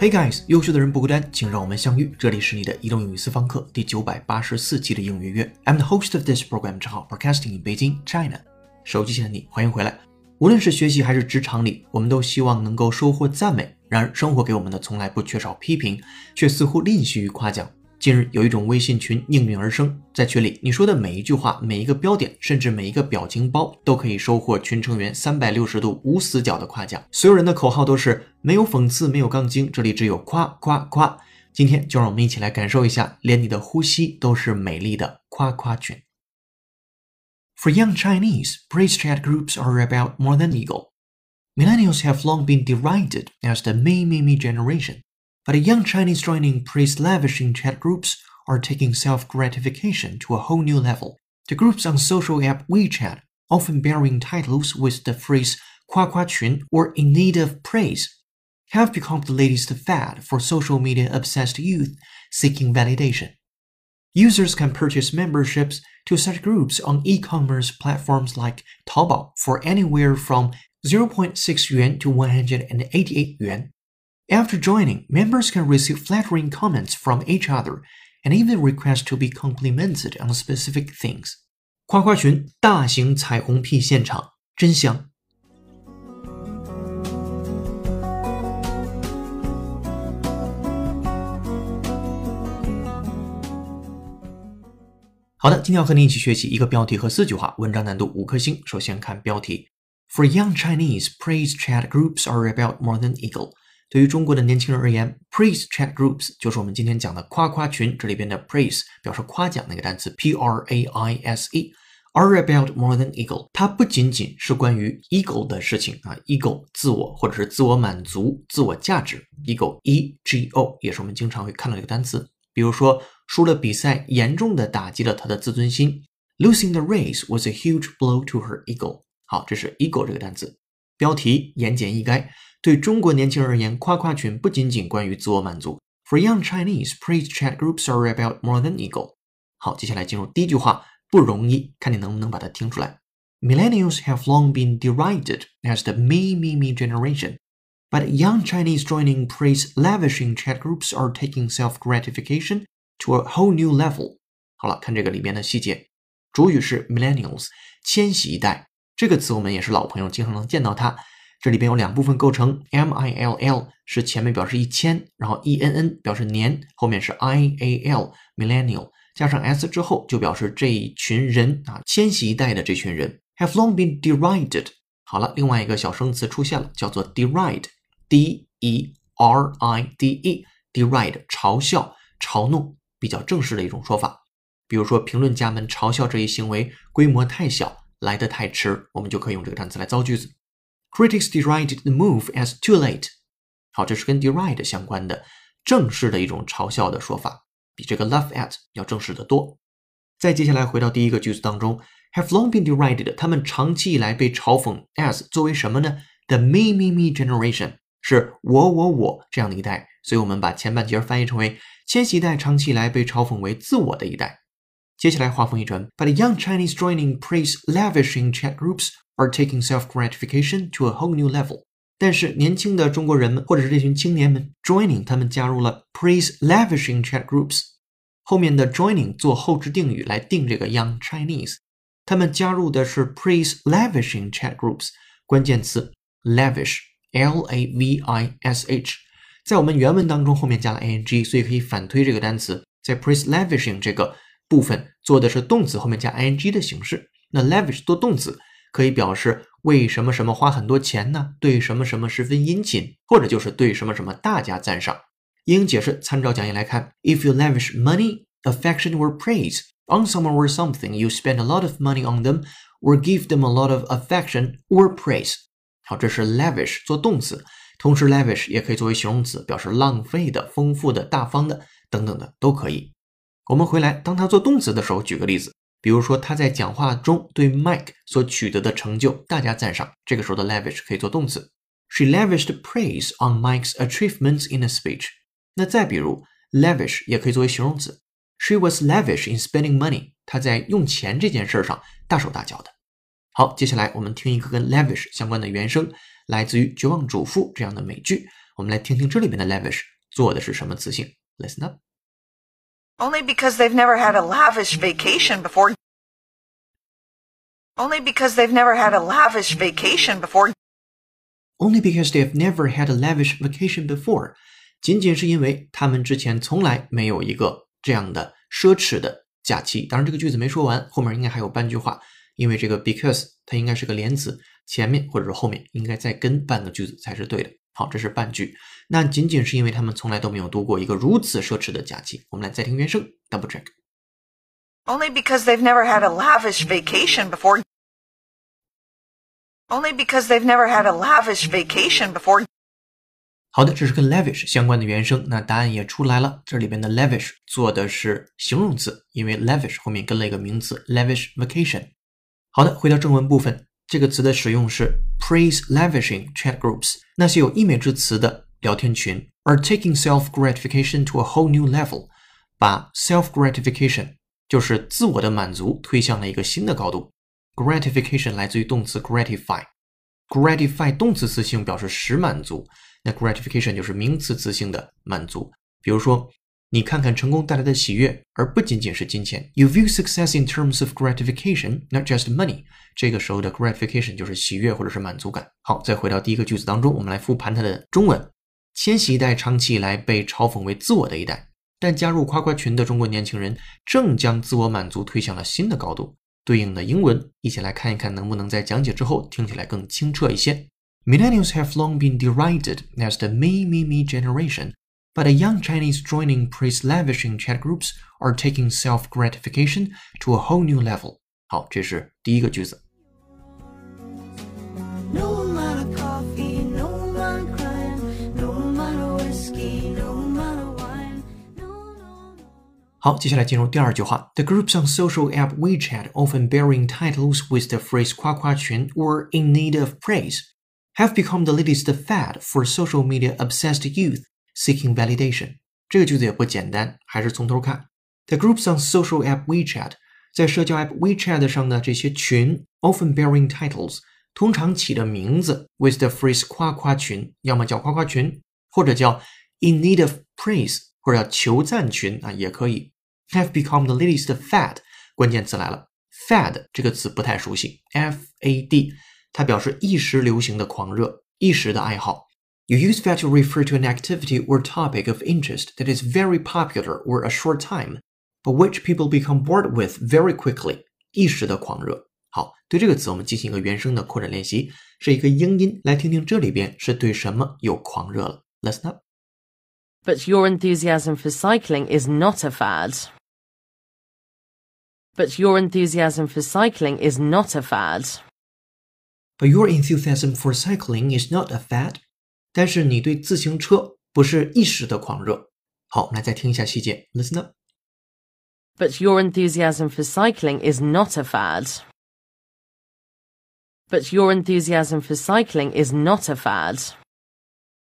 Hey guys，优秀的人不孤单，请让我们相遇。这里是你的移动英语私房课第九百八十四期的英语约。I'm the host of this program，正好 broadcasting in Beijing, China。手机前的你，欢迎回来。无论是学习还是职场里，我们都希望能够收获赞美。然而，生活给我们的从来不缺少批评，却似乎吝惜于夸奖。近日，有一种微信群应运而生，在群里，你说的每一句话、每一个标点，甚至每一个表情包，都可以收获群成员三百六十度无死角的夸奖。所有人的口号都是没有讽刺，没有杠精，这里只有夸夸夸。今天就让我们一起来感受一下，连你的呼吸都是美丽的夸夸群。For young Chinese, praise chat groups are about more than ego. Millennials have long been derided as the me me me generation, But young Chinese joining praise-lavishing chat groups are taking self-gratification to a whole new level. The groups on social app WeChat, often bearing titles with the phrase "kwa kwa qun" or "in need of praise," have become the latest fad for social media-obsessed youth seeking validation. Users can purchase memberships to such groups on e-commerce platforms like Taobao for anywhere from 0.6 yuan to 188 yuan After joining, members can receive flattering comments from each other and even request to be complimented on specific things. 夸夸群大型彩虹屁现场，真香！好的，今天要和您一起学习一个标题和四句话，文章难度五颗星。首先看标题：For young Chinese, praise chat groups are about more than ego。 对于中国的年轻人而言，praise chat groups 就是我们今天讲的夸夸群。这里边的 praise 表示夸奖那个单词，p r a i s e，are about more than ego。它不仅仅是关于 ego 的事情啊，ego 自我或者是自我满足、自我价值，ego e g o 也是我们经常会看到一个单词。比如说，输了比赛，严重的打击了他的自尊心。Losing the race was a huge blow to her ego。好，这是 ego 这个单词。标题言简意赅。对中国年轻人而言，夸夸群不仅仅关于自我满足。For young Chinese, praise chat groups are about more than ego。好，接下来进入第一句话，不容易，看你能不能把它听出来。Millennials have long been derided as the me me me generation. But young Chinese joining praise lavishing chat groups are taking self gratification to a whole new level。好了，看这个里面的细节，主语是 millennials，千禧一代这个词我们也是老朋友，经常能见到它。 这里边有两部分构成，m i l l 是前面表示一千，然后 e n n 表示年，后面是 i a l millennial 加上 s 之后就表示这一群人啊，千禧一代的这群人 have long been derided。好了，另外一个小生词出现了，叫做 deride。D E R I D E，deride 嘲笑、嘲弄，比较正式的一种说法。比如说，评论家们嘲笑这一行为规模太小，来得太迟，我们就可以用这个单词来造句子。Critics derided the move as too late。好，这是跟 deride 相关的正式的一种嘲笑的说法，比这个 laugh at 要正式的多。再接下来回到第一个句子当中，have long been derided，他们长期以来被嘲讽 as 作为什么呢？The me me me generation。是我我我这样的一代，所以我们把前半截翻译成为千禧一代长期以来被嘲讽为自我的一代。接下来话锋一转，But young Chinese joining praise lavishing chat groups are taking self gratification to a whole new level。但是年轻的中国人们或者是这群青年们 joining，他们加入了 praise lavishing chat groups，后面的 joining 做后置定语来定这个 young Chinese，他们加入的是 praise lavishing chat groups，关键词 lavish。L A V I S H，在我们原文当中后面加了 i n g，所以可以反推这个单词，在 praise lavishing 这个 部分做的是动词后面加 i n g 的形式。那 lavish 做动词可以表示为什么什么花很多钱呢？对什么什么十分殷勤，或者就是对什么什么大加赞赏。英解释参照讲义来看，If you lavish money, affection or praise on someone or something, you spend a lot of money on them or give them a lot of affection or praise。好，这是 lavish 做动词，同时 lavish 也可以作为形容词，表示浪费的、丰富的、大方的等等的都可以。我们回来，当他做动词的时候，举个例子，比如说他在讲话中对 Mike 所取得的成就大加赞赏，这个时候的 lavish 可以做动词。She lavished praise on Mike's achievements in a speech。那再比如，lavish 也可以作为形容词。She was lavish in spending money。她在用钱这件事上大手大脚的。好，接下来我们听一个跟 lavish 相关的原声，来自于《绝望主妇》这样的美剧。我们来听听这里边的 lavish 做的是什么词性。Listen up. Only because they've never had a lavish vacation before. Only because they've never had a lavish vacation before. Only because they've never had a lavish vacation before. 仅仅是因为他们之前从来没有一个这样的奢侈的假期。当然，这个句子没说完，后面应该还有半句话。因为这个 because 它应该是个连词，前面或者是后面应该再跟半个句子才是对的。 好，这是半句。那仅仅是因为他们从来都没有度过一个如此奢侈的假期。我们来再听原声，double check。Only because they've never had a lavish vacation before. Only because they've never had a lavish vacation before. 好的，这是跟 lavish 相关的原声。那答案也出来了，这里边的 lavish 做的是形容词，因为 lavish 后面跟了一个名词 lavish vacation。好的，回到正文部分，这个词的使用是 praise lavishing chat groups，那些有溢美之词的聊天群，are taking self gratification to a whole new level，把 self gratification 就是自我的满足推向了一个新的高度。gratification 来自于动词 gratify，gratify 动词词性表示使满足，那 gratification 就是名词词性的满足。比如说。你看看成功带来的喜悦，而不仅仅是金钱。You view success in terms of gratification, not just money。这个时候的 gratification 就是喜悦或者是满足感。好，再回到第一个句子当中，我们来复盘它的中文。千禧一代长期以来被嘲讽为自我的一代，但加入夸夸群的中国年轻人正将自我满足推向了新的高度。对应的英文，一起来看一看能不能在讲解之后听起来更清澈一些。Millennials have long been derided as the me me me generation. But the young Chinese joining praise-lavishing chat groups are taking self-gratification to a whole new level. 好，这是第一个句子。好，接下来进入第二句话。The groups on social app WeChat, often bearing titles with the phrase "夸夸群" or "in need of praise," have become the latest fad for social media obsessed youth Seeking validation，这个句子也不简单，还是从头看。The groups on social app WeChat，在社交 app WeChat 上的这些群，often bearing titles，通常起的名字 with the phrase 夸夸群，要么叫夸夸群，或者叫 in need of praise，或者叫求赞群啊，也可以。Have become the latest fad，关键词来了，fad 这个词不太熟悉，f a d，它表示一时流行的狂热，一时的爱好。You use that to refer to an activity or topic of interest that is very popular or a short time, but which people become bored with very quickly. 一时的狂热。好，对这个词我们进行一个原声的扩展练习，是一个英音，来听听这里边是对什么有狂热了。Listen up. But your enthusiasm for cycling is not a fad. But your enthusiasm for cycling is not a fad. But your enthusiasm for cycling is not a fad. 但是你对自行车不是一时的狂热。好，我们来再听一下细节，listen up。But your enthusiasm for cycling is not a fad. But your enthusiasm for cycling is not a fad.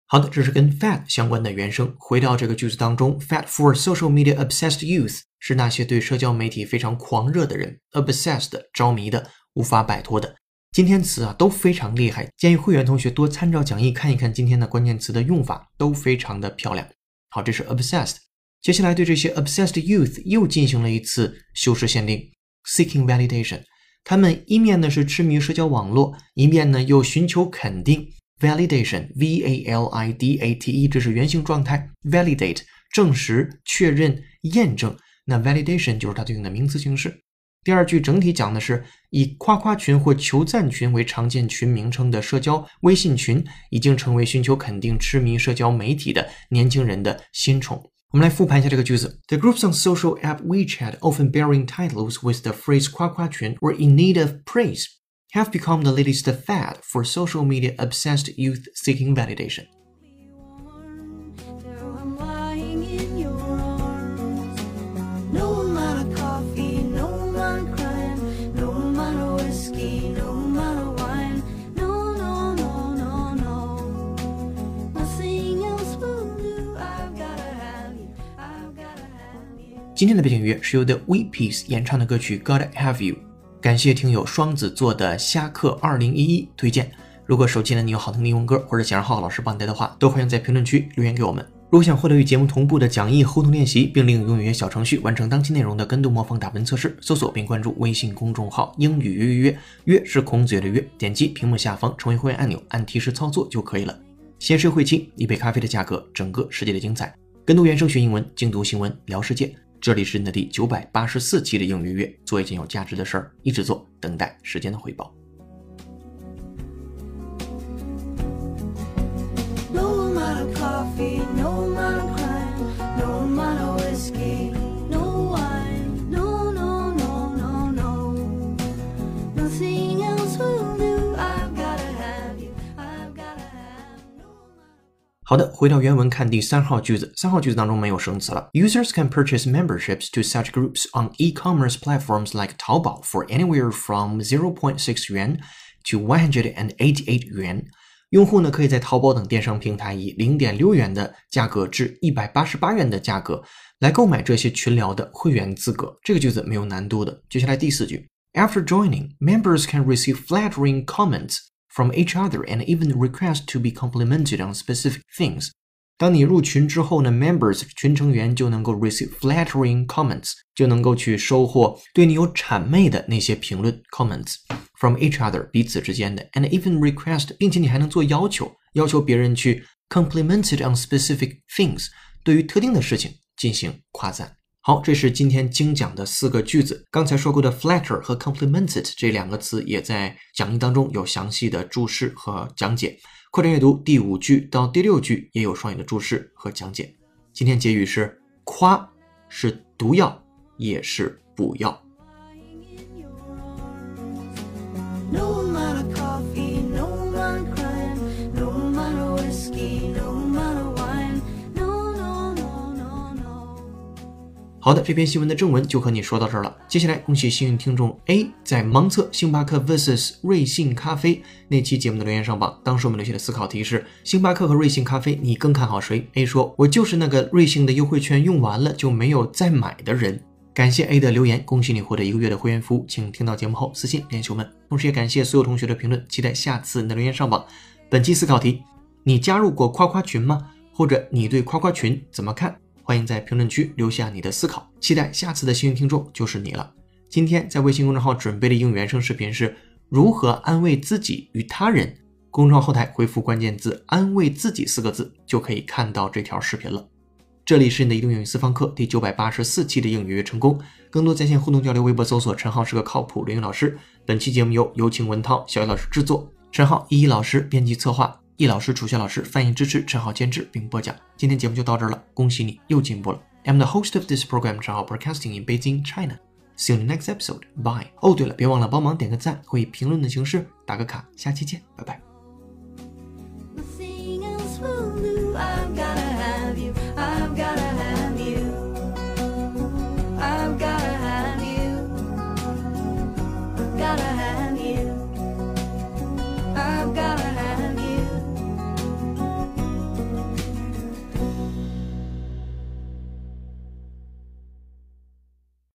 好的，这是跟 fad 相关的原声。回到这个句子当中，fad for social media obsessed youth 是那些对社交媒体非常狂热的人，obsessed 着迷的，无法摆脱的。 今天词啊都非常厉害，建议会员同学多参照讲义看一看今天的关键词的用法，都非常的漂亮。好，这是 obsessed。接下来对这些 obsessed youth 又进行了一次修饰限定，seeking validation。他们一面呢是痴迷社交网络，一面呢又寻求肯定，validation，v a l i d a t e，这是原型状态，validate，证实、确认、验证。那 validation 就是它对应的名词形式。第二句整体讲的是以夸夸群或求赞群为常见群名称的社交微信群，已经成为寻求肯定、痴迷社交媒体的年轻人的新宠。我们来复盘一下这个句子：The groups on social app WeChat, often bearing titles with the phrase 夸夸群 or in need of praise, have become the latest fad for social media obsessed youth seeking validation. 今天的背景音乐是由 The We Peace 演唱的歌曲《Gotta Have You》。感谢听友双子座的虾客二零一一推荐。如果手机呢你有好听的英文歌，或者想让浩浩老师帮你带的话，都欢迎在评论区留言给我们。如果想获得与节目同步的讲义、互动练习，并利用英语小程序完成当期内容的跟读、模仿、打分测试，搜索并关注微信公众号“英语约约约”，约是孔子约的约，点击屏幕下方成为会员按钮，按提示操作就可以了。先是会期，一杯咖啡的价格，整个世界的精彩。跟读原声学英文，精读新闻聊世界。这里是你的第九百八十四期的英语月，做一件有价值的事儿，一直做，等待时间的回报。好的，回到原文看第三号句子。三号句子当中没有生词了。Users can purchase memberships to such groups on e-commerce platforms like Taobao for anywhere from 0.6yuan to 188 yuan。用户呢可以在淘宝等电商平台以零点六元的价格至一百八十八元的价格来购买这些群聊的会员资格。这个句子没有难度的。接下来第四句，After joining, members can receive flattering comments from each other and even request to be complimented on specific things。当你入群之后呢，members 群成员就能够 receive flattering comments，就能够去收获对你有谄媚的那些评论 comments from each other 彼此之间的，and even request，并且你还能做要求，要求别人去 complimented on specific things，对于特定的事情进行夸赞。 好，这是今天精讲的四个句子。刚才说过的 flatter 和 complimented 这两个词也在讲义当中有详细的注释和讲解。扩展阅读第五句到第六句也有双语的注释和讲解。今天结语是：夸是毒药，也是补药。好的，这篇新闻的正文就和你说到这儿了。接下来，恭喜幸运听众 A 在盲测星巴克 vs 瑞幸咖啡那期节目的留言上榜。当时我们留下的思考题是：星巴克和瑞幸咖啡，你更看好谁？A 说：“我就是那个瑞幸的优惠券用完了就没有再买的人。”感谢 A 的留言，恭喜你获得一个月的会员服务，请听到节目后私信联系我们。同时也感谢所有同学的评论，期待下次你的留言上榜。本期思考题：你加入过夸夸群吗？或者你对夸夸群怎么看？欢迎在评论区留下你的思考，期待下次的幸运听众就是你了。今天在微信公众号准备的英语原声视频是如何安慰自己与他人。公众号后台回复关键字“安慰自己”四个字，就可以看到这条视频了。这里是你的移动英语私房课第九百八十四期的英语成功。更多在线互动交流，微博搜索“陈浩是个靠谱英语老师”。本期节目由有请文涛、小雨老师制作，陈浩、依依老师编辑策划。易老师、楚学老师翻译支持，陈浩监制并播讲。今天节目就到这儿了，恭喜你又进步了。I'm the host of this program, 陈浩 Broadcasting in Beijing, China. See you next episode. Bye. 哦，对了，别忘了帮忙点个赞或以评论的形式打个卡。下期见，拜拜。